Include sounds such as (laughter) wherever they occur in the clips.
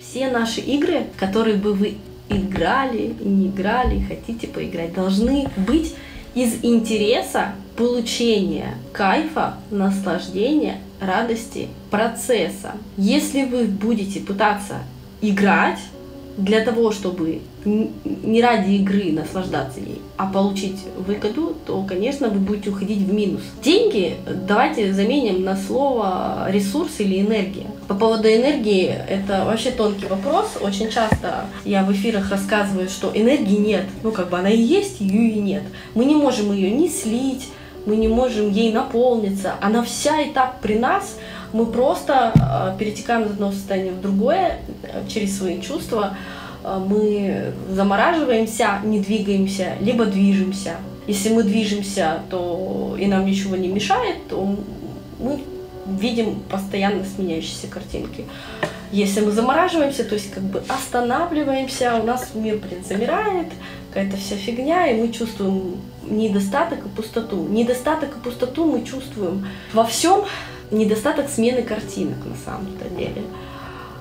Все наши игры, которые бы вы играли и не играли, хотите поиграть, должны быть из интереса получения кайфа, наслаждения, радости процесса. Если вы будете пытаться играть для того, чтобы не ради игры наслаждаться ей, а получить выгоду, то, конечно, вы будете уходить в минус. Деньги давайте заменим на слово ресурс или энергия. По поводу энергии, это вообще тонкий вопрос. Очень часто я в эфирах рассказываю, что энергии нет. Ну, как бы она и есть, ее и нет. Мы не можем ее ни слить, мы не можем ей наполниться. Она вся и так при нас. Мы просто э, перетекаем из одного состояния в другое э, через свои чувства. Э, мы замораживаемся, не двигаемся, либо движемся. Если мы движемся, то и нам ничего не мешает, то мы видим постоянно сменяющиеся картинки. Если мы замораживаемся, то есть как бы останавливаемся, у нас мир, блин, замирает, какая-то вся фигня, и мы чувствуем недостаток и пустоту. Недостаток и пустоту мы чувствуем во всем, недостаток смены картинок на самом-то деле.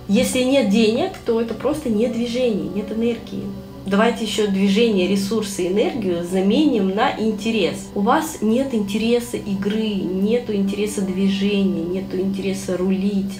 Если нет денег, то это просто нет движения, нет энергии. Давайте еще движение, ресурсы, энергию заменим на интерес. У вас нет интереса игры, нету интереса движения, нету интереса рулить.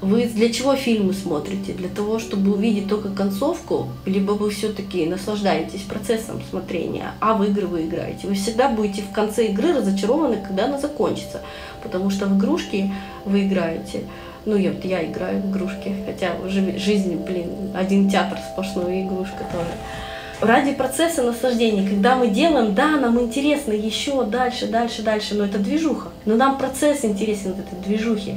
Вы для чего фильмы смотрите? Для того, чтобы увидеть только концовку, либо вы все-таки наслаждаетесь процессом смотрения, а в игры вы играете. Вы всегда будете в конце игры разочарованы, когда она закончится, потому что в игрушки вы играете. Ну, я, вот я играю в игрушки, хотя уже жизнь, блин, один театр сплошной игрушка тоже ради процесса наслаждения, когда мы делаем, да, нам интересно еще дальше, дальше, дальше, но это движуха. Но нам процесс интересен вот этой движухи.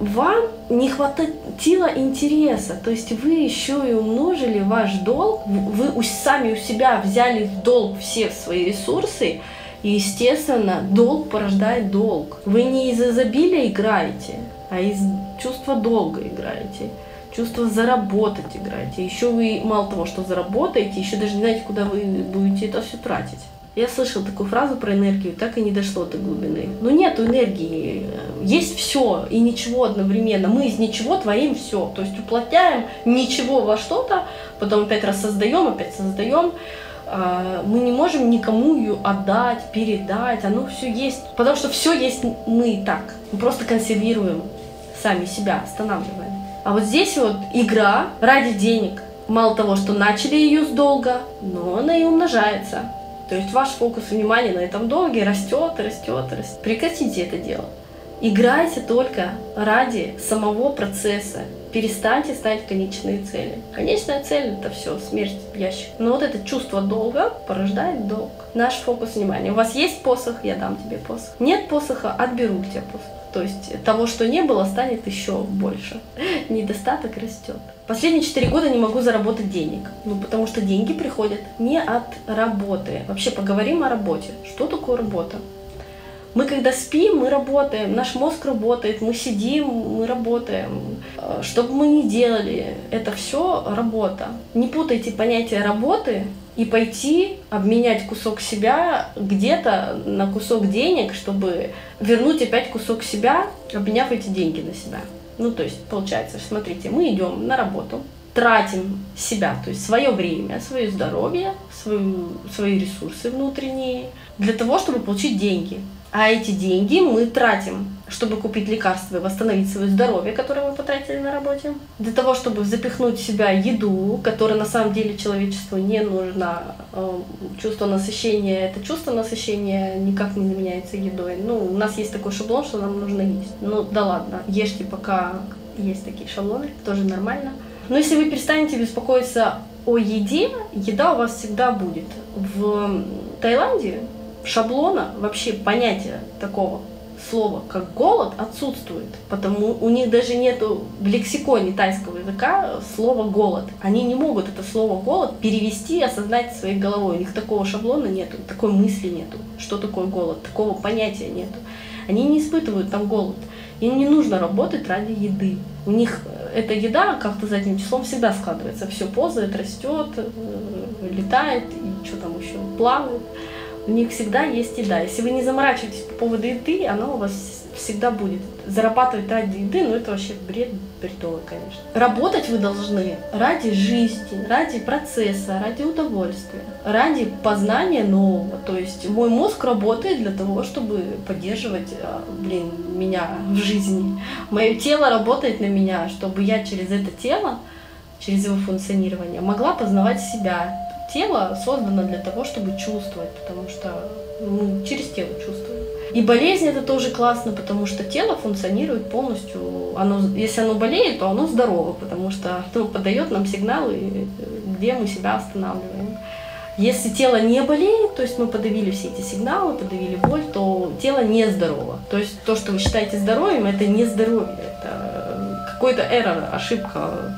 Вам не хватило интереса, то есть вы еще и умножили ваш долг, вы сами у себя взяли в долг все свои ресурсы, и, естественно, долг порождает долг. Вы не из изобилия играете, а из чувства долга играете чувство заработать играете. Еще вы мало того, что заработаете, еще даже не знаете, куда вы будете это все тратить. Я слышала такую фразу про энергию, так и не дошло до глубины. Но нету энергии, есть все и ничего одновременно. Мы из ничего творим все. То есть уплотняем ничего во что-то, потом опять раз создаем, опять создаем. А, мы не можем никому ее отдать, передать, оно все есть. Потому что все есть мы и так. Мы просто консервируем сами себя, останавливаем. А вот здесь вот игра ради денег. Мало того, что начали ее с долга, но она и умножается. То есть ваш фокус внимания на этом долге растет, растет, растет. Прекратите это дело. Играйте только ради самого процесса. Перестаньте ставить конечные цели. Конечная цель это все, смерть ящик. Но вот это чувство долга порождает долг. Наш фокус внимания. У вас есть посох, я дам тебе посох. Нет посоха, отберу у тебя посох. То есть того, что не было, станет еще больше. (laughs) Недостаток растет. Последние четыре года не могу заработать денег. Ну, потому что деньги приходят не от работы. Вообще поговорим о работе. Что такое работа? Мы когда спим, мы работаем, наш мозг работает, мы сидим, мы работаем. Что бы мы ни делали, это все работа. Не путайте понятие работы и пойти обменять кусок себя где-то на кусок денег, чтобы вернуть опять кусок себя, обменяв эти деньги на себя. Ну, то есть, получается, смотрите, мы идем на работу, тратим себя, то есть свое время, свое здоровье, свою, свои ресурсы внутренние, для того, чтобы получить деньги. А эти деньги мы тратим, чтобы купить лекарства и восстановить свое здоровье, которое мы потратили на работе. Для того, чтобы запихнуть в себя еду, которая на самом деле человечеству не нужна. Эм, чувство насыщения, это чувство насыщения никак не заменяется едой. Ну, у нас есть такой шаблон, что нам нужно есть. Ну, да ладно, ешьте пока есть такие шаблоны, тоже нормально. Но если вы перестанете беспокоиться о еде, еда у вас всегда будет. В Таиланде шаблона, вообще понятия такого слова, как голод, отсутствует. Потому у них даже нету в лексиконе тайского языка слова голод. Они не могут это слово голод перевести и осознать своей головой. У них такого шаблона нету, такой мысли нету. Что такое голод? Такого понятия нету. Они не испытывают там голод. Им не нужно работать ради еды. У них эта еда как-то задним числом всегда складывается. Все ползает, растет, э, летает и что там еще, плавает у них всегда есть еда. Если вы не заморачиваетесь по поводу еды, она у вас всегда будет. Зарабатывать ради еды, ну это вообще бред бредовый, конечно. Работать вы должны ради жизни, ради процесса, ради удовольствия, ради познания нового. То есть мой мозг работает для того, чтобы поддерживать, а, блин, меня в жизни. Мое тело работает на меня, чтобы я через это тело, через его функционирование могла познавать себя. Тело создано для того, чтобы чувствовать, потому что мы через тело чувствуем. И болезнь это тоже классно, потому что тело функционирует полностью. Оно, если оно болеет, то оно здорово, потому что ну, подает нам сигналы, где мы себя останавливаем. Если тело не болеет, то есть мы подавили все эти сигналы, подавили боль, то тело не здорово. То есть то, что вы считаете здоровьем, это не здоровье, это какой-то эррор, ошибка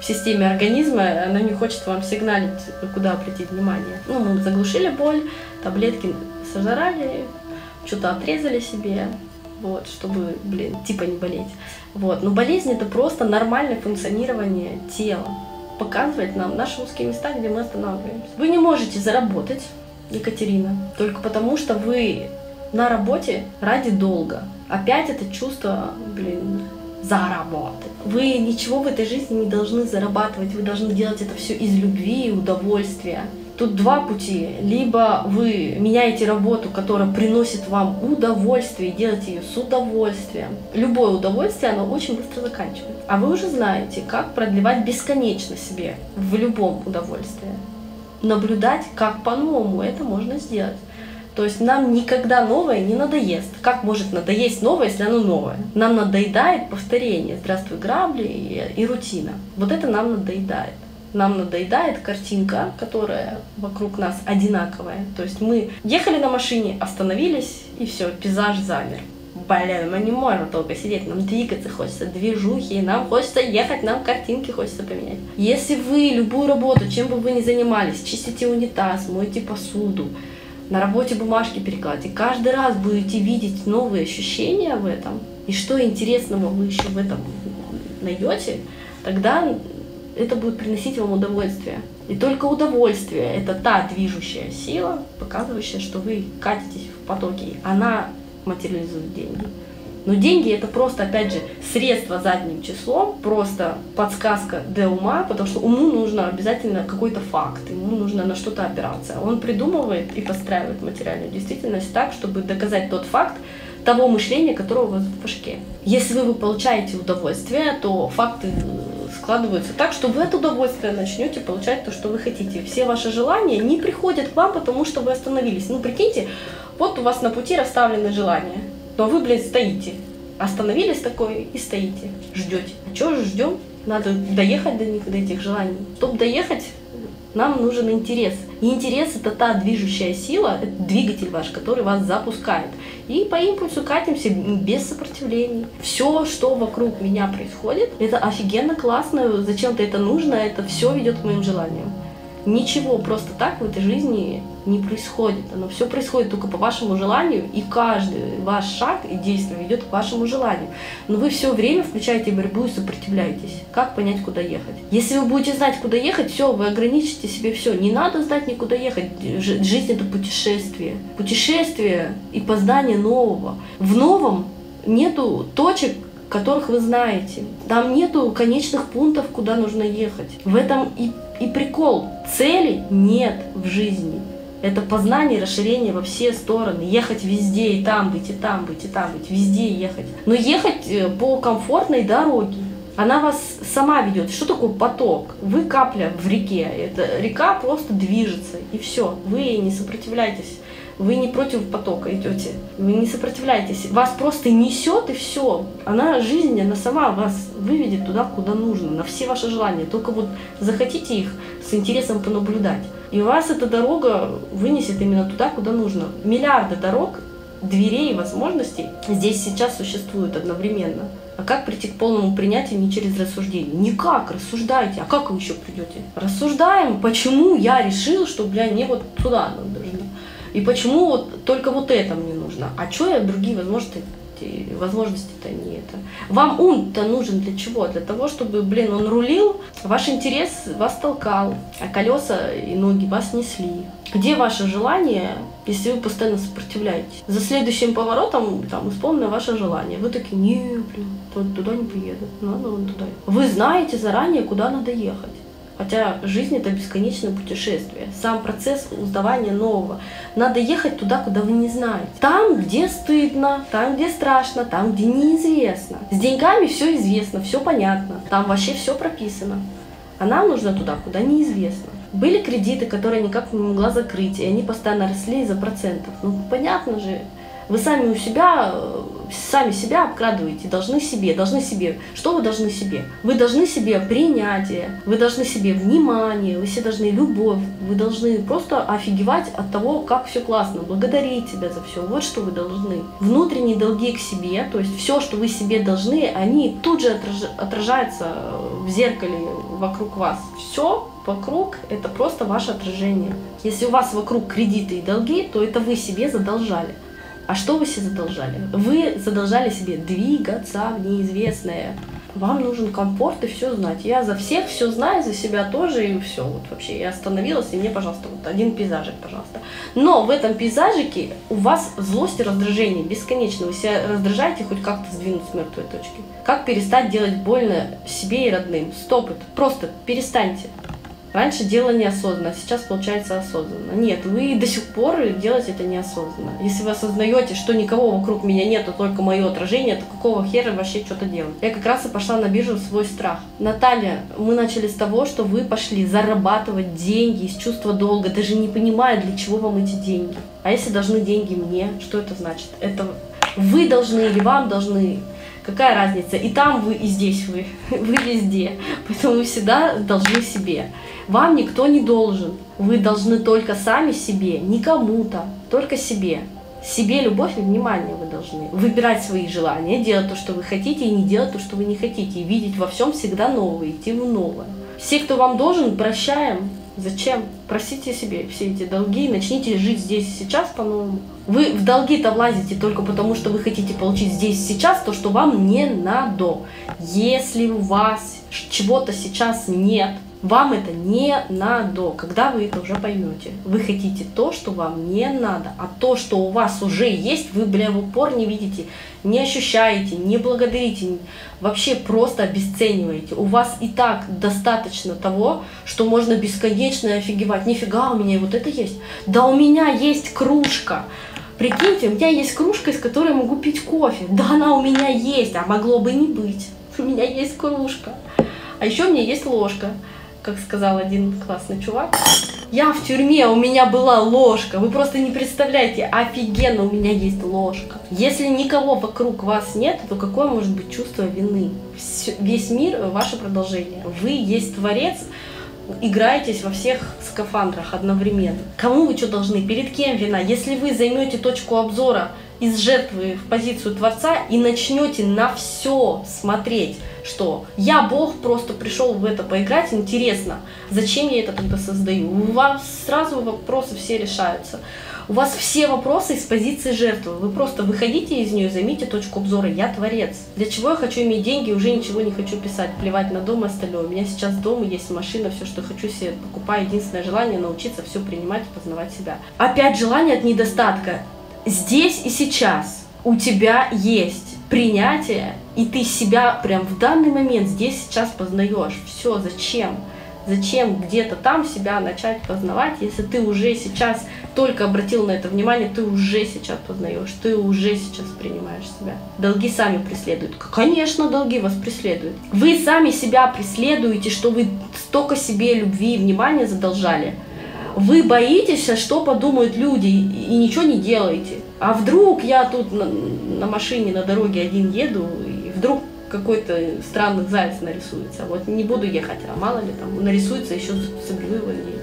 в системе организма, она не хочет вам сигналить, куда обратить внимание. Ну, мы заглушили боль, таблетки сожрали, что-то отрезали себе, вот, чтобы, блин, типа не болеть. Вот. Но болезнь это просто нормальное функционирование тела. Показывает нам наши узкие места, где мы останавливаемся. Вы не можете заработать, Екатерина, только потому что вы на работе ради долга. Опять это чувство, блин, заработать. Вы ничего в этой жизни не должны зарабатывать, вы должны делать это все из любви и удовольствия. Тут два пути. Либо вы меняете работу, которая приносит вам удовольствие, и делаете ее с удовольствием. Любое удовольствие, оно очень быстро заканчивается. А вы уже знаете, как продлевать бесконечно себе в любом удовольствии. Наблюдать, как по-новому это можно сделать. То есть нам никогда новое не надоест. Как может надоесть новое, если оно новое? Нам надоедает повторение. Здравствуй, грабли и, и рутина. Вот это нам надоедает нам надоедает картинка, которая вокруг нас одинаковая. То есть мы ехали на машине, остановились, и все, пейзаж замер. Блин, мы не можем долго сидеть, нам двигаться хочется, движухи, нам хочется ехать, нам картинки хочется поменять. Если вы любую работу, чем бы вы ни занимались, чистите унитаз, моете посуду, на работе бумажки перекладываете, каждый раз будете видеть новые ощущения в этом, и что интересного вы еще в этом найдете, тогда это будет приносить вам удовольствие. И только удовольствие – это та движущая сила, показывающая, что вы катитесь в потоке. Она материализует деньги. Но деньги это просто, опять же, средство задним числом, просто подсказка для ума, потому что уму нужно обязательно какой-то факт, ему нужно на что-то опираться. Он придумывает и подстраивает материальную действительность так, чтобы доказать тот факт того мышления, которое у вас в башке. Если вы, вы получаете удовольствие, то факты складываются так, что вы это удовольствие начнете получать то, что вы хотите. Все ваши желания не приходят к вам, потому что вы остановились. Ну, прикиньте, вот у вас на пути расставлены желания, но вы, блядь, стоите. Остановились такой и стоите, ждете. А чего же ждем? Надо доехать до них, до этих желаний. Чтобы доехать, нам нужен интерес. И интерес это та движущая сила, это двигатель ваш, который вас запускает. И по импульсу катимся без сопротивлений. Все, что вокруг меня происходит, это офигенно классно, зачем-то это нужно, это все ведет к моим желаниям. Ничего просто так в этой жизни не происходит. Оно все происходит только по вашему желанию, и каждый ваш шаг и действие ведет к вашему желанию. Но вы все время включаете борьбу и сопротивляетесь. Как понять, куда ехать? Если вы будете знать, куда ехать, все, вы ограничите себе все. Не надо знать никуда ехать. Жизнь это путешествие. Путешествие и познание нового. В новом нету точек, которых вы знаете. Там нету конечных пунктов, куда нужно ехать. В этом и и прикол, цели нет в жизни. Это познание, расширение во все стороны. Ехать везде, и там быть, и там быть, и там быть, везде ехать. Но ехать э, по комфортной дороге. Она вас сама ведет. Что такое поток? Вы капля в реке. Это река просто движется, и все. Вы не сопротивляйтесь вы не против потока идете, вы не сопротивляетесь, вас просто несет и все. Она жизнь, она сама вас выведет туда, куда нужно, на все ваши желания. Только вот захотите их с интересом понаблюдать. И вас эта дорога вынесет именно туда, куда нужно. Миллиарды дорог, дверей и возможностей здесь сейчас существуют одновременно. А как прийти к полному принятию не через рассуждение? Никак, рассуждайте. А как вы еще придете? Рассуждаем, почему я решил, что, бля, не вот туда надо и почему вот только вот это мне нужно? А что я другие возможности возможности. Возможности-то не это. Вам ум-то нужен для чего? Для того, чтобы, блин, он рулил, ваш интерес вас толкал, а колеса и ноги вас несли. Где ваше желание, если вы постоянно сопротивляетесь? За следующим поворотом там исполнено ваше желание. Вы такие, не, блин, туда не поеду, надо вон туда. Вы знаете заранее, куда надо ехать. Хотя жизнь это бесконечное путешествие. Сам процесс узнавания нового. Надо ехать туда, куда вы не знаете. Там, где стыдно, там, где страшно, там, где неизвестно. С деньгами все известно, все понятно. Там вообще все прописано. А нам нужно туда, куда неизвестно. Были кредиты, которые никак не могла закрыть, и они постоянно росли из-за процентов. Ну, понятно же, вы сами у себя, э, сами себя обкрадываете, должны себе, должны себе. Что вы должны себе? Вы должны себе принятие, вы должны себе внимание, вы все должны любовь, вы должны просто офигевать от того, как все классно, благодарить себя за все. Вот что вы должны. Внутренние долги к себе, то есть все, что вы себе должны, они тут же отражаются в зеркале вокруг вас. Все вокруг это просто ваше отражение. Если у вас вокруг кредиты и долги, то это вы себе задолжали. А что вы себе задолжали? Вы задолжали себе двигаться в неизвестное. Вам нужен комфорт и все знать. Я за всех все знаю, за себя тоже и все. Вот вообще я остановилась, и мне, пожалуйста, вот один пейзажик, пожалуйста. Но в этом пейзажике у вас злость и раздражение бесконечно. Вы себя раздражаете хоть как-то сдвинуть с мертвой точки. Как перестать делать больно себе и родным? Стоп это. Просто перестаньте. Раньше делали неосознанно, сейчас получается осознанно. Нет, вы до сих пор делаете это неосознанно. Если вы осознаете, что никого вокруг меня нет, а только мое отражение, то какого хера вообще что-то делать? Я как раз и пошла на биржу в свой страх. Наталья, мы начали с того, что вы пошли зарабатывать деньги из чувства долга, даже не понимая, для чего вам эти деньги. А если должны деньги мне, что это значит? Это вы должны или вам должны Какая разница? И там вы, и здесь вы. (laughs) Вы везде. Поэтому вы всегда должны себе. Вам никто не должен. Вы должны только сами себе, не кому-то, только себе. Себе любовь и внимание вы должны. Выбирать свои желания, делать то, что вы хотите, и не делать то, что вы не хотите. И видеть во всем всегда новое, идти в новое. Все, кто вам должен, прощаем. Зачем? Просите себе все эти долги начните жить здесь и сейчас по-новому. Вы в долги-то влазите только потому, что вы хотите получить здесь и сейчас то, что вам не надо. Если у вас чего-то сейчас нет, вам это не надо, когда вы это уже поймете. Вы хотите то, что вам не надо, а то, что у вас уже есть, вы, бля, в упор не видите, не ощущаете, не благодарите, вообще просто обесцениваете. У вас и так достаточно того, что можно бесконечно офигевать. Нифига, у меня и вот это есть. Да у меня есть кружка. Прикиньте, у меня есть кружка, из которой я могу пить кофе. Да она у меня есть, а могло бы не быть. (laughs) У меня есть кружка. А еще у меня есть ложка как сказал один классный чувак. Я в тюрьме, у меня была ложка. Вы просто не представляете, офигенно, у меня есть ложка. Если никого вокруг вас нет, то какое может быть чувство вины? Весь мир ваше продолжение. Вы есть творец, играетесь во всех скафандрах одновременно. Кому вы что должны? Перед кем вина? Если вы займете точку обзора из жертвы в позицию Творца и начнете на все смотреть, что я Бог просто пришел в это поиграть, интересно, зачем я это тогда создаю? У вас сразу вопросы все решаются. У вас все вопросы из позиции жертвы. Вы просто выходите из нее, займите точку обзора. Я творец. Для чего я хочу иметь деньги, уже ничего не хочу писать, плевать на дом и остальное. У меня сейчас дома есть машина, все, что хочу себе покупаю. Единственное желание научиться все принимать и познавать себя. Опять желание от недостатка. Здесь и сейчас у тебя есть принятие, и ты себя прям в данный момент здесь сейчас познаешь. Все, зачем? Зачем где-то там себя начать познавать, если ты уже сейчас только обратил на это внимание, ты уже сейчас познаешь, ты уже сейчас принимаешь себя. Долги сами преследуют. Конечно, долги вас преследуют. Вы сами себя преследуете, что вы столько себе любви и внимания задолжали. Вы боитесь, что подумают люди, и ничего не делаете. А вдруг я тут на, на машине на дороге один еду, и вдруг какой-то странный заяц нарисуется. Вот не буду ехать, а мало ли там нарисуется, еще соберу его и.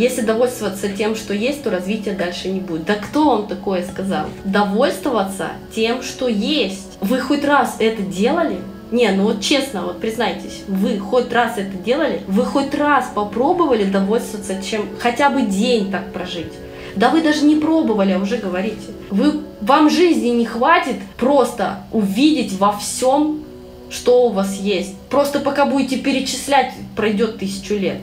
Если довольствоваться тем, что есть, то развития дальше не будет. Да кто вам такое сказал? Довольствоваться тем, что есть. Вы хоть раз это делали? Не, ну вот честно, вот признайтесь, вы хоть раз это делали? Вы хоть раз попробовали довольствоваться чем хотя бы день так прожить? Да вы даже не пробовали, а уже говорите. Вы, вам жизни не хватит просто увидеть во всем, что у вас есть. Просто пока будете перечислять, пройдет тысячу лет.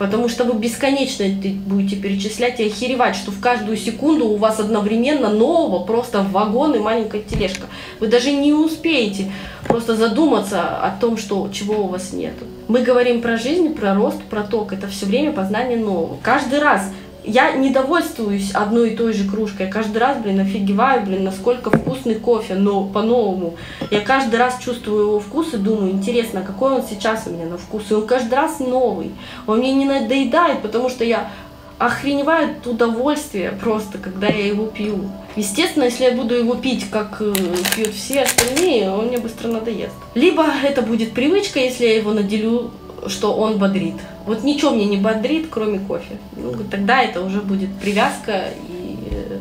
Потому что вы бесконечно будете перечислять и охеревать, что в каждую секунду у вас одновременно нового просто вагон и маленькая тележка. Вы даже не успеете просто задуматься о том, что чего у вас нет. Мы говорим про жизнь, про рост, про ток. Это все время познание нового. Каждый раз я не довольствуюсь одной и той же кружкой. Я каждый раз, блин, офигеваю, блин, насколько вкусный кофе, но по-новому. Я каждый раз чувствую его вкус и думаю, интересно, какой он сейчас у меня на вкус. И он каждый раз новый. Он мне не надоедает, потому что я охреневаю от удовольствия просто, когда я его пью. Естественно, если я буду его пить, как э, пьют все остальные, он мне быстро надоест. Либо это будет привычка, если я его наделю что он бодрит. Вот ничего мне не бодрит, кроме кофе. Ну, тогда это уже будет привязка и э,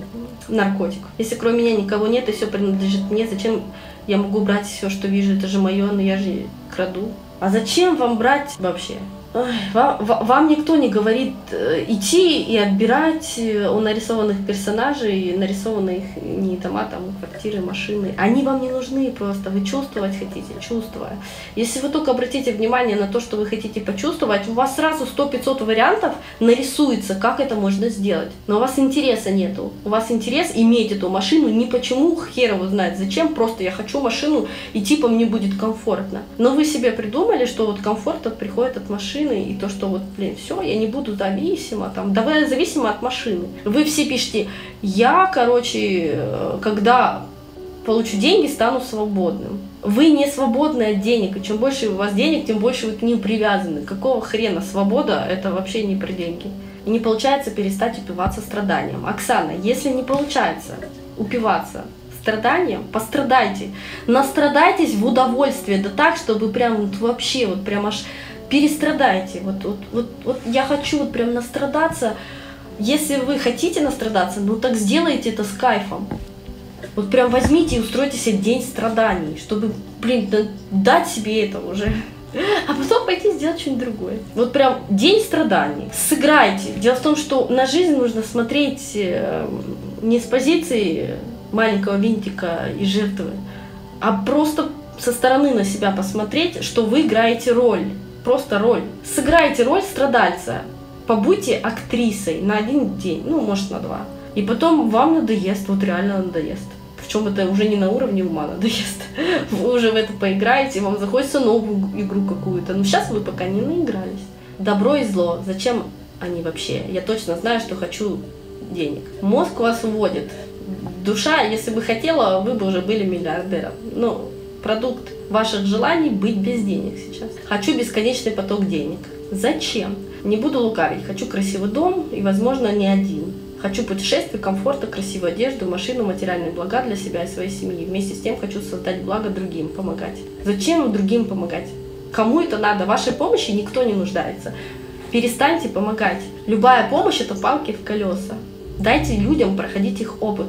наркотик. Если кроме меня никого нет и все принадлежит мне, зачем я могу брать все, что вижу, это же мое, но я же краду. А зачем вам брать вообще? Вам, вам никто не говорит э, идти и отбирать э, у нарисованных персонажей, нарисованных не дома, там, квартиры, машины. Они вам не нужны просто. Вы чувствовать хотите, чувствуя. Если вы только обратите внимание на то, что вы хотите почувствовать, у вас сразу 100-500 вариантов нарисуется, как это можно сделать. Но у вас интереса нету. У вас интерес иметь эту машину не почему хер его знает, зачем, просто я хочу машину и типа мне будет комфортно. Но вы себе придумали, что вот комфорт приходит от машины машины, и то, что вот, блин, все, я не буду зависима, там, давай зависима от машины. Вы все пишете, я, короче, э, когда получу деньги, стану свободным. Вы не свободны от денег, и чем больше у вас денег, тем больше вы к ним привязаны. Какого хрена свобода, это вообще не про деньги. И не получается перестать упиваться страданием. Оксана, если не получается упиваться страданием, пострадайте. Настрадайтесь в удовольствие, да так, чтобы прям вот вообще вот прям аж перестрадайте. Вот, вот, вот, вот я хочу вот прям настрадаться. Если вы хотите настрадаться, ну так сделайте это с кайфом. Вот прям возьмите и устройте себе день страданий, чтобы, блин, дать себе это уже. А потом пойти сделать что-нибудь другое. Вот прям день страданий. Сыграйте. Дело в том, что на жизнь нужно смотреть э, не с позиции маленького винтика и жертвы, а просто со стороны на себя посмотреть, что вы играете роль просто роль. Сыграйте роль страдальца. Побудьте актрисой на один день, ну, может, на два. И потом вам надоест, вот реально надоест. Причем это уже не на уровне ума надоест. (laughs) Вы уже в это поиграете, вам захочется новую игру какую-то. Но сейчас вы пока не наигрались. Добро и зло. Зачем они вообще? Я точно знаю, что хочу денег. Мозг вас уводит. Душа, если бы хотела, вы бы уже были миллиардером. Ну, продукт ваших желаний быть без денег сейчас. Хочу бесконечный поток денег. Зачем? Не буду лукавить. Хочу красивый дом и, возможно, не один. Хочу путешествий, комфорта, красивую одежду, машину, материальные блага для себя и своей семьи. Вместе с тем хочу создать благо другим, помогать. Зачем другим помогать? Кому это надо? Вашей помощи никто не нуждается. Перестаньте помогать. Любая помощь – это палки в колеса. Дайте людям проходить их опыт.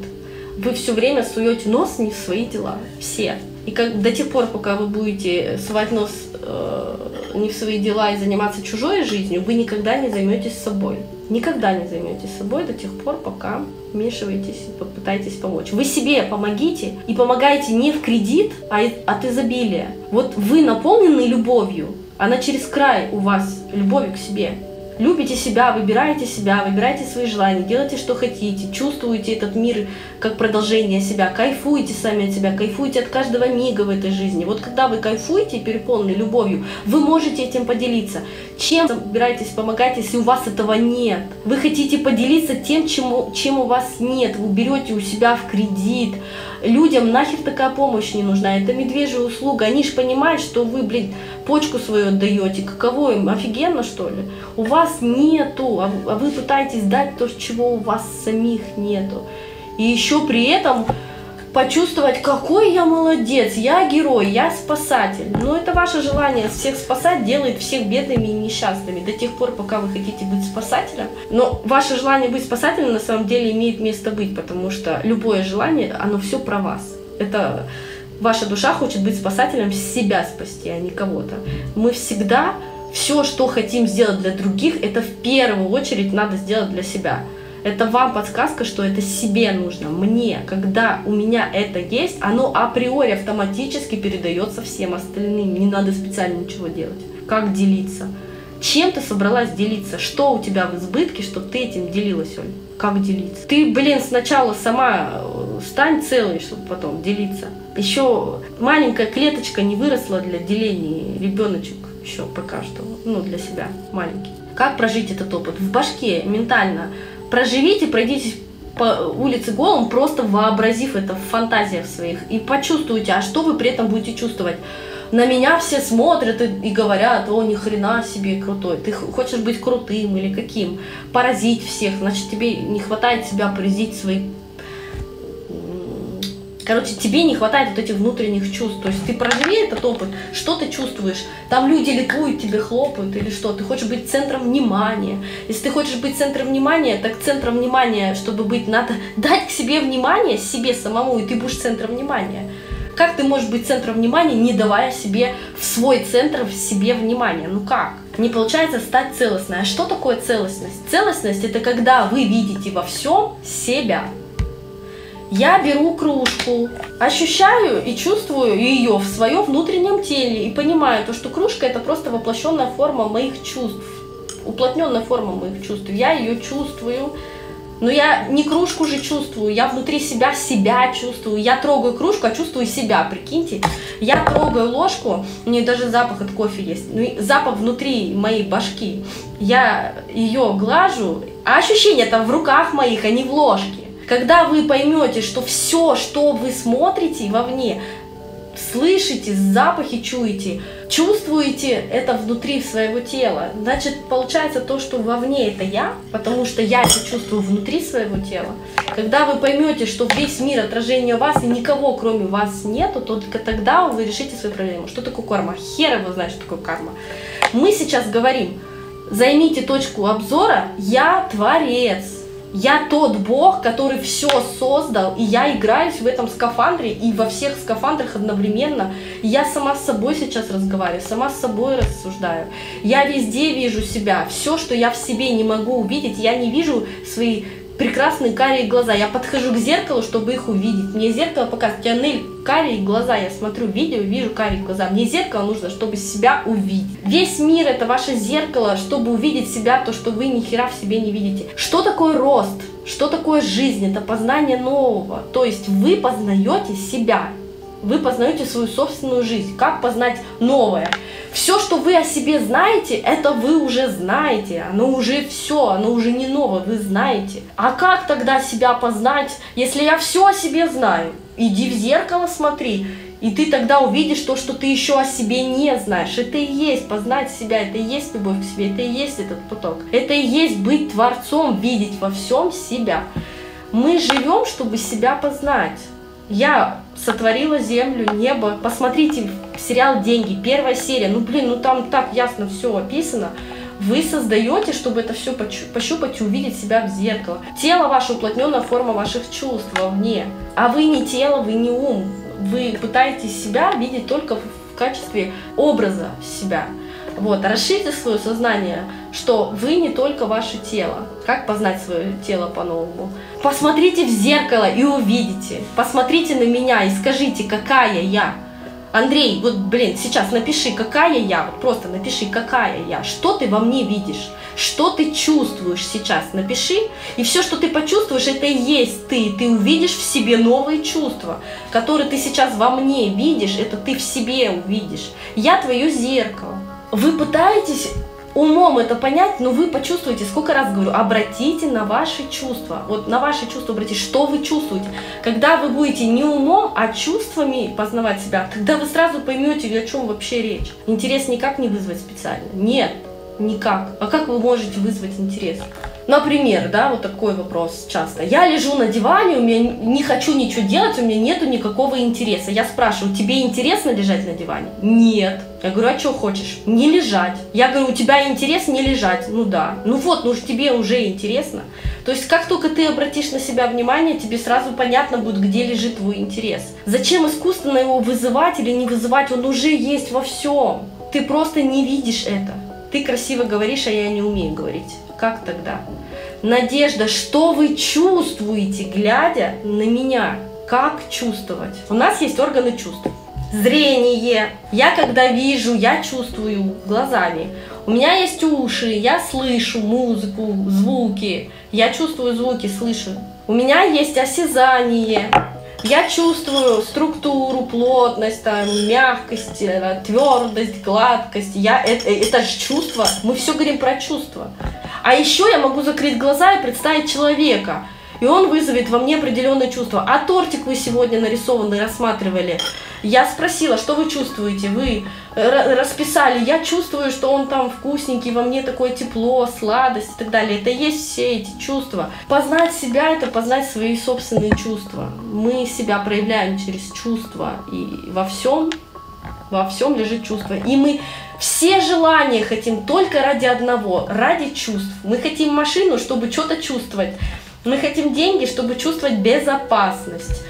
Вы все время суете нос не в свои дела. Все. И как, до тех пор, пока вы будете совать нос э, не в свои дела и заниматься чужой жизнью, вы никогда не займетесь собой. Никогда не займетесь собой до тех пор, пока вмешиваетесь и попытаетесь помочь. Вы себе помогите и помогаете не в кредит, а от изобилия. Вот вы наполнены любовью, она через край у вас, любовью к себе любите себя, выбираете себя, выбираете свои желания, делайте, что хотите, чувствуете этот мир как продолжение себя, кайфуете сами от себя, кайфуете от каждого мига в этой жизни. Вот когда вы кайфуете переполнены любовью, вы можете этим поделиться. Чем собираетесь помогать, если у вас этого нет? Вы хотите поделиться тем, чему, чем у вас нет. Вы берете у себя в кредит. Людям нахер такая помощь не нужна. Это медвежья услуга. Они же понимают, что вы, блин, почку свою отдаете. Каково им? Офигенно, что ли? У вас нету, а, а вы пытаетесь дать то, чего у вас самих нету. И еще при этом почувствовать, какой я молодец, я герой, я спасатель. Но это ваше желание всех спасать делает всех бедными и несчастными до тех пор, пока вы хотите быть спасателем. Но ваше желание быть спасателем на самом деле имеет место быть, потому что любое желание, оно все про вас. Это ваша душа хочет быть спасателем, себя спасти, а не кого-то. Мы всегда все, что хотим сделать для других, это в первую очередь надо сделать для себя. Это вам подсказка, что это себе нужно, мне. Когда у меня это есть, оно априори автоматически передается всем остальным. Не надо специально ничего делать. Как делиться? Чем ты собралась делиться? Что у тебя в избытке, чтобы ты этим делилась, Оль? Как делиться? Ты, блин, сначала сама э, стань целой, чтобы потом делиться. Еще маленькая клеточка не выросла для деления ребеночек еще пока что, ну, для себя маленький. Как прожить этот опыт? В башке ментально проживите, пройдитесь по улице голым, просто вообразив это в фантазиях своих и почувствуйте, а что вы при этом будете чувствовать. На меня все смотрят и, и говорят, о, ни хрена себе крутой, ты хочешь быть крутым или каким, поразить всех, значит тебе не хватает себя поразить свои Короче, тебе не хватает вот этих внутренних чувств. То есть ты проживи этот опыт, что ты чувствуешь. Там люди ликуют, тебе хлопают или что. Ты хочешь быть центром внимания. Если ты хочешь быть центром внимания, так центром внимания, чтобы быть, надо дать к себе внимание, себе самому, и ты будешь центром внимания. Как ты можешь быть центром внимания, не давая себе в свой центр, в себе внимания? Ну как? Не получается стать целостной. А что такое целостность? Целостность это когда вы видите во всем себя. Я беру кружку, ощущаю и чувствую ее в своем внутреннем теле и понимаю, то, что кружка это просто воплощенная форма моих чувств, уплотненная форма моих чувств. Я ее чувствую, но я не кружку же чувствую, я внутри себя себя чувствую. Я трогаю кружку, а чувствую себя, прикиньте. Я трогаю ложку, у нее даже запах от кофе есть, ну, запах внутри моей башки. Я ее глажу, а ощущения там в руках моих, а не в ложке. Когда вы поймете, что все, что вы смотрите вовне, слышите, запахи чуете, чувствуете это внутри своего тела, значит, получается то, что вовне это я, потому что я это чувствую внутри своего тела. Когда вы поймете, что весь мир отражение вас и никого кроме вас нету, то только тогда вы решите свою проблему. Что такое карма? Хер его знает, что такое карма. Мы сейчас говорим, займите точку обзора, я творец. Я тот бог, который все создал, и я играюсь в этом скафандре и во всех скафандрах одновременно. Я сама с собой сейчас разговариваю, сама с собой рассуждаю. Я везде вижу себя. Все, что я в себе не могу увидеть, я не вижу свои прекрасные карие глаза. Я подхожу к зеркалу, чтобы их увидеть. Мне зеркало показывает, у тебя Нель, карие глаза. Я смотрю видео, вижу карие глаза. Мне зеркало нужно, чтобы себя увидеть. Весь мир это ваше зеркало, чтобы увидеть себя, то, что вы ни хера в себе не видите. Что такое рост? Что такое жизнь? Это познание нового. То есть вы познаете себя вы познаете свою собственную жизнь. Как познать новое? Все, что вы о себе знаете, это вы уже знаете. Оно уже все, оно уже не новое, вы знаете. А как тогда себя познать, если я все о себе знаю? Иди в зеркало смотри, и ты тогда увидишь то, что ты еще о себе не знаешь. Это и есть познать себя, это и есть любовь к себе, это и есть этот поток. Это и есть быть творцом, видеть во всем себя. Мы живем, чтобы себя познать. Я сотворила землю, небо. Посмотрите сериал «Деньги», первая серия. Ну, блин, ну там так ясно все описано. Вы создаете, чтобы это все пощупать и увидеть себя в зеркало. Тело ваше уплотненная форма ваших чувств вовне. А вы не тело, вы не ум. Вы пытаетесь себя видеть только в качестве образа себя. Вот, расширьте свое сознание, что вы не только ваше тело. Как познать свое тело по-новому? Посмотрите в зеркало и увидите. Посмотрите на меня и скажите, какая я. Андрей, вот, блин, сейчас напиши, какая я, вот просто напиши, какая я, что ты во мне видишь, что ты чувствуешь сейчас, напиши, и все, что ты почувствуешь, это и есть ты, ты увидишь в себе новые чувства, которые ты сейчас во мне видишь, это ты в себе увидишь. Я твое зеркало, вы пытаетесь умом это понять, но вы почувствуете, сколько раз говорю, обратите на ваши чувства. Вот на ваши чувства обратите, что вы чувствуете. Когда вы будете не умом, а чувствами познавать себя, тогда вы сразу поймете, о чем вообще речь. Интерес никак не вызвать специально. Нет, никак. А как вы можете вызвать интерес? Например, да, вот такой вопрос часто. Я лежу на диване, у меня не хочу ничего делать, у меня нету никакого интереса. Я спрашиваю, тебе интересно лежать на диване? Нет. Я говорю, а что хочешь? Не лежать. Я говорю, у тебя интерес не лежать? Ну да. Ну вот, ну тебе уже интересно. То есть как только ты обратишь на себя внимание, тебе сразу понятно будет, где лежит твой интерес. Зачем искусственно его вызывать или не вызывать? Он уже есть во всем. Ты просто не видишь это. Ты красиво говоришь, а я не умею говорить. Как тогда? Надежда, что вы чувствуете, глядя на меня? Как чувствовать? У нас есть органы чувств. Зрение. Я когда вижу, я чувствую глазами. У меня есть уши, я слышу музыку, звуки. Я чувствую звуки, слышу. У меня есть осязание. Я чувствую структуру, плотность, там, мягкость, э, твердость, гладкость. Я, это, это же чувство. Мы все говорим про чувства. А еще я могу закрыть глаза и представить человека. И он вызовет во мне определенное чувство. А тортик вы сегодня нарисованный рассматривали. Я спросила, что вы чувствуете? Вы расписали, я чувствую, что он там вкусненький, во мне такое тепло, сладость и так далее. Это есть все эти чувства. Познать себя – это познать свои собственные чувства. Мы себя проявляем через чувства, и во всем, во всем лежит чувство. И мы все желания хотим только ради одного, ради чувств. Мы хотим машину, чтобы что-то чувствовать. Мы хотим деньги, чтобы чувствовать безопасность,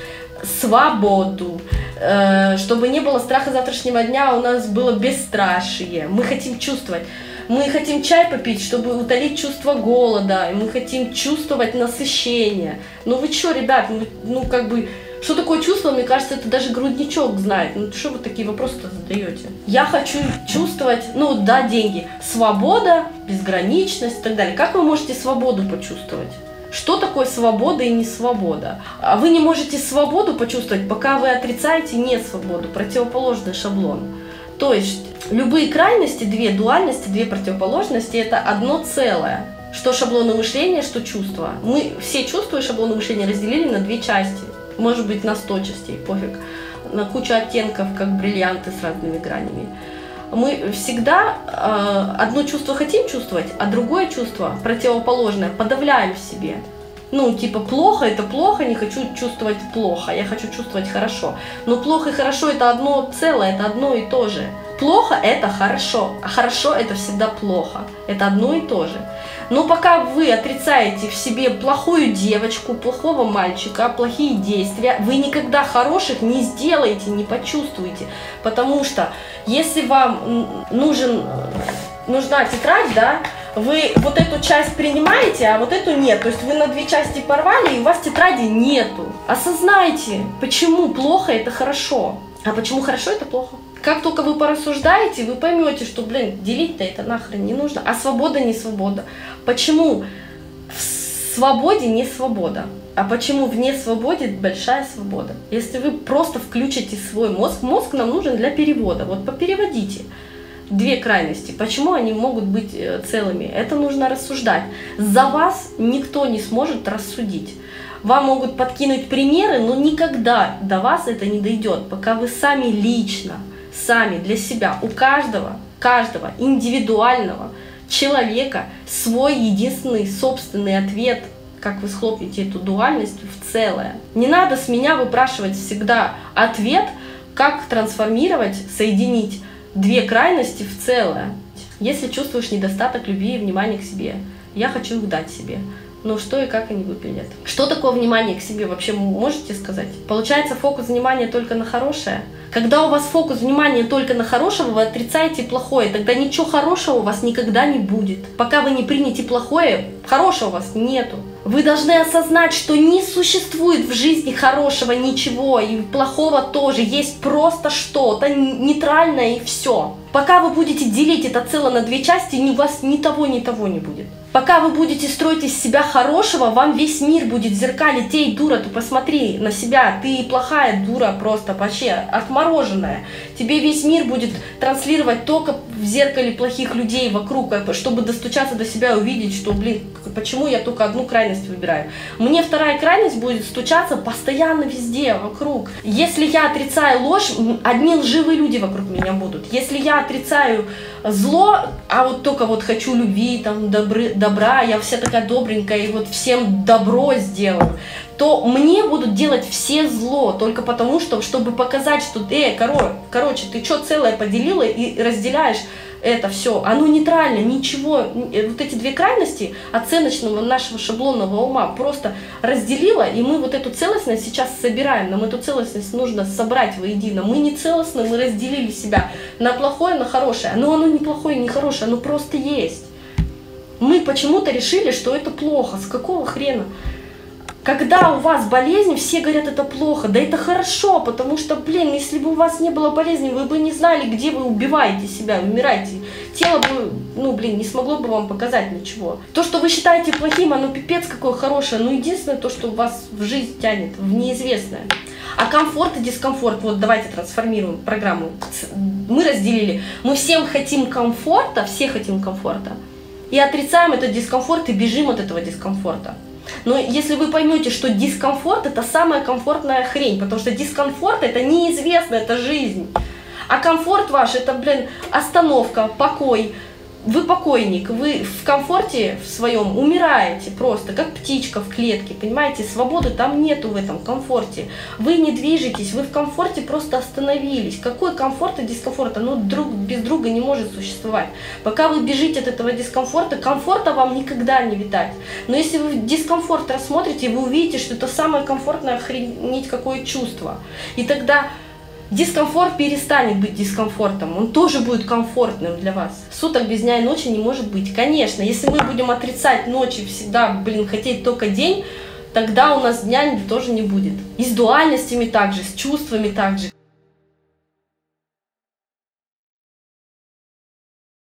свободу, э, чтобы не было страха завтрашнего дня, у нас было бесстрашие. Мы хотим чувствовать. Мы хотим чай попить, чтобы утолить чувство голода. Мы хотим чувствовать насыщение. Ну вы что, ребят, ну, ну как бы что такое чувство, мне кажется, это даже грудничок знает. Ну что вы такие вопросы-то задаете? Я хочу чувствовать, ну да, деньги, свобода, безграничность и так далее. Как вы можете свободу почувствовать? Что такое свобода и не свобода? А вы не можете свободу почувствовать, пока вы отрицаете не свободу, противоположный шаблон. То есть любые крайности, две дуальности, две противоположности – это одно целое. Что шаблоны мышления, что чувства. Мы все чувства и шаблоны мышления разделили на две части может быть на 100 частей, пофиг, на кучу оттенков, как бриллианты с разными гранями. Мы всегда э, одно чувство хотим чувствовать, а другое чувство, противоположное, подавляем в себе. Ну, типа, плохо это плохо, не хочу чувствовать плохо, я хочу чувствовать хорошо. Но плохо и хорошо это одно целое, это одно и то же. Плохо это хорошо, а хорошо это всегда плохо. Это одно и то же. Но пока вы отрицаете в себе плохую девочку, плохого мальчика, плохие действия, вы никогда хороших не сделаете, не почувствуете. Потому что если вам нужен, нужна тетрадь, да, вы вот эту часть принимаете, а вот эту нет. То есть вы на две части порвали, и у вас тетради нету. Осознайте, почему плохо это хорошо, а почему хорошо это плохо. Как только вы порассуждаете, вы поймете, что, блин, делить-то это нахрен не нужно. А свобода не свобода. Почему в свободе не свобода? А почему в несвободе большая свобода? Если вы просто включите свой мозг, мозг нам нужен для перевода. Вот попереводите две крайности. Почему они могут быть э, целыми? Это нужно рассуждать. За вас никто не сможет рассудить. Вам могут подкинуть примеры, но никогда до вас это не дойдет, пока вы сами лично, сами для себя, у каждого, каждого индивидуального человека свой единственный собственный ответ, как вы схлопнете эту дуальность в целое. Не надо с меня выпрашивать всегда ответ, как трансформировать, соединить две крайности в целое. Если чувствуешь недостаток любви и внимания к себе, я хочу их дать себе. Но что и как они выглядят? Что такое внимание к себе вообще можете сказать? Получается фокус внимания только на хорошее – когда у вас фокус внимания только на хорошего, вы отрицаете плохое, тогда ничего хорошего у вас никогда не будет. Пока вы не примете плохое, хорошего у вас нету. Вы должны осознать, что не существует в жизни хорошего ничего, и плохого тоже. Есть просто что-то нейтральное и все. Пока вы будете делить это целое на две части, у вас ни того, ни того не будет. Пока вы будете строить из себя хорошего, вам весь мир будет зеркалить. Эй, дура, ты посмотри на себя, ты плохая дура просто, вообще отмороженная. Тебе весь мир будет транслировать только в зеркале плохих людей вокруг, чтобы достучаться до себя и увидеть, что, блин, почему я только одну крайность выбираю. Мне вторая крайность будет стучаться постоянно везде, вокруг. Если я отрицаю ложь, одни лживые люди вокруг меня будут. Если я отрицаю зло, а вот только вот хочу любви, там, добры, добра, я вся такая добренькая, и вот всем добро сделаю, то мне будут делать все зло, только потому что, чтобы показать, что, э, коро, короче, ты что целое поделила и разделяешь это все, оно нейтрально, ничего, э, вот эти две крайности оценочного нашего шаблонного ума просто разделила, и мы вот эту целостность сейчас собираем, нам эту целостность нужно собрать воедино. Мы не целостны, мы разделили себя на плохое, на хорошее, но оно не плохое, не хорошее, оно просто есть. Мы почему-то решили, что это плохо. С какого хрена? Когда у вас болезнь, все говорят, это плохо. Да это хорошо, потому что, блин, если бы у вас не было болезни, вы бы не знали, где вы убиваете себя, умираете. Тело бы, ну, блин, не смогло бы вам показать ничего. То, что вы считаете плохим, оно пипец какое хорошее. Но единственное, то, что вас в жизнь тянет, в неизвестное. А комфорт и дискомфорт, вот давайте трансформируем программу. Мы разделили. Мы всем хотим комфорта, все хотим комфорта. И отрицаем этот дискомфорт и бежим от этого дискомфорта. Но если вы поймете, что дискомфорт это самая комфортная хрень, потому что дискомфорт это неизвестно, это жизнь. А комфорт ваш это, блин, остановка, покой, вы покойник, вы в комфорте в своем умираете просто, как птичка в клетке, понимаете, свободы там нету в этом комфорте. Вы не движетесь, вы в комфорте просто остановились. Какой комфорт и дискомфорт? Оно друг без друга не может существовать. Пока вы бежите от этого дискомфорта, комфорта вам никогда не видать. Но если вы дискомфорт рассмотрите, вы увидите, что это самое комфортное охренеть какое чувство. И тогда Дискомфорт перестанет быть дискомфортом, он тоже будет комфортным для вас. Суток без дня и ночи не может быть. Конечно, если мы будем отрицать ночи всегда, блин, хотеть только день, тогда у нас дня тоже не будет. И с дуальностями также, с чувствами также.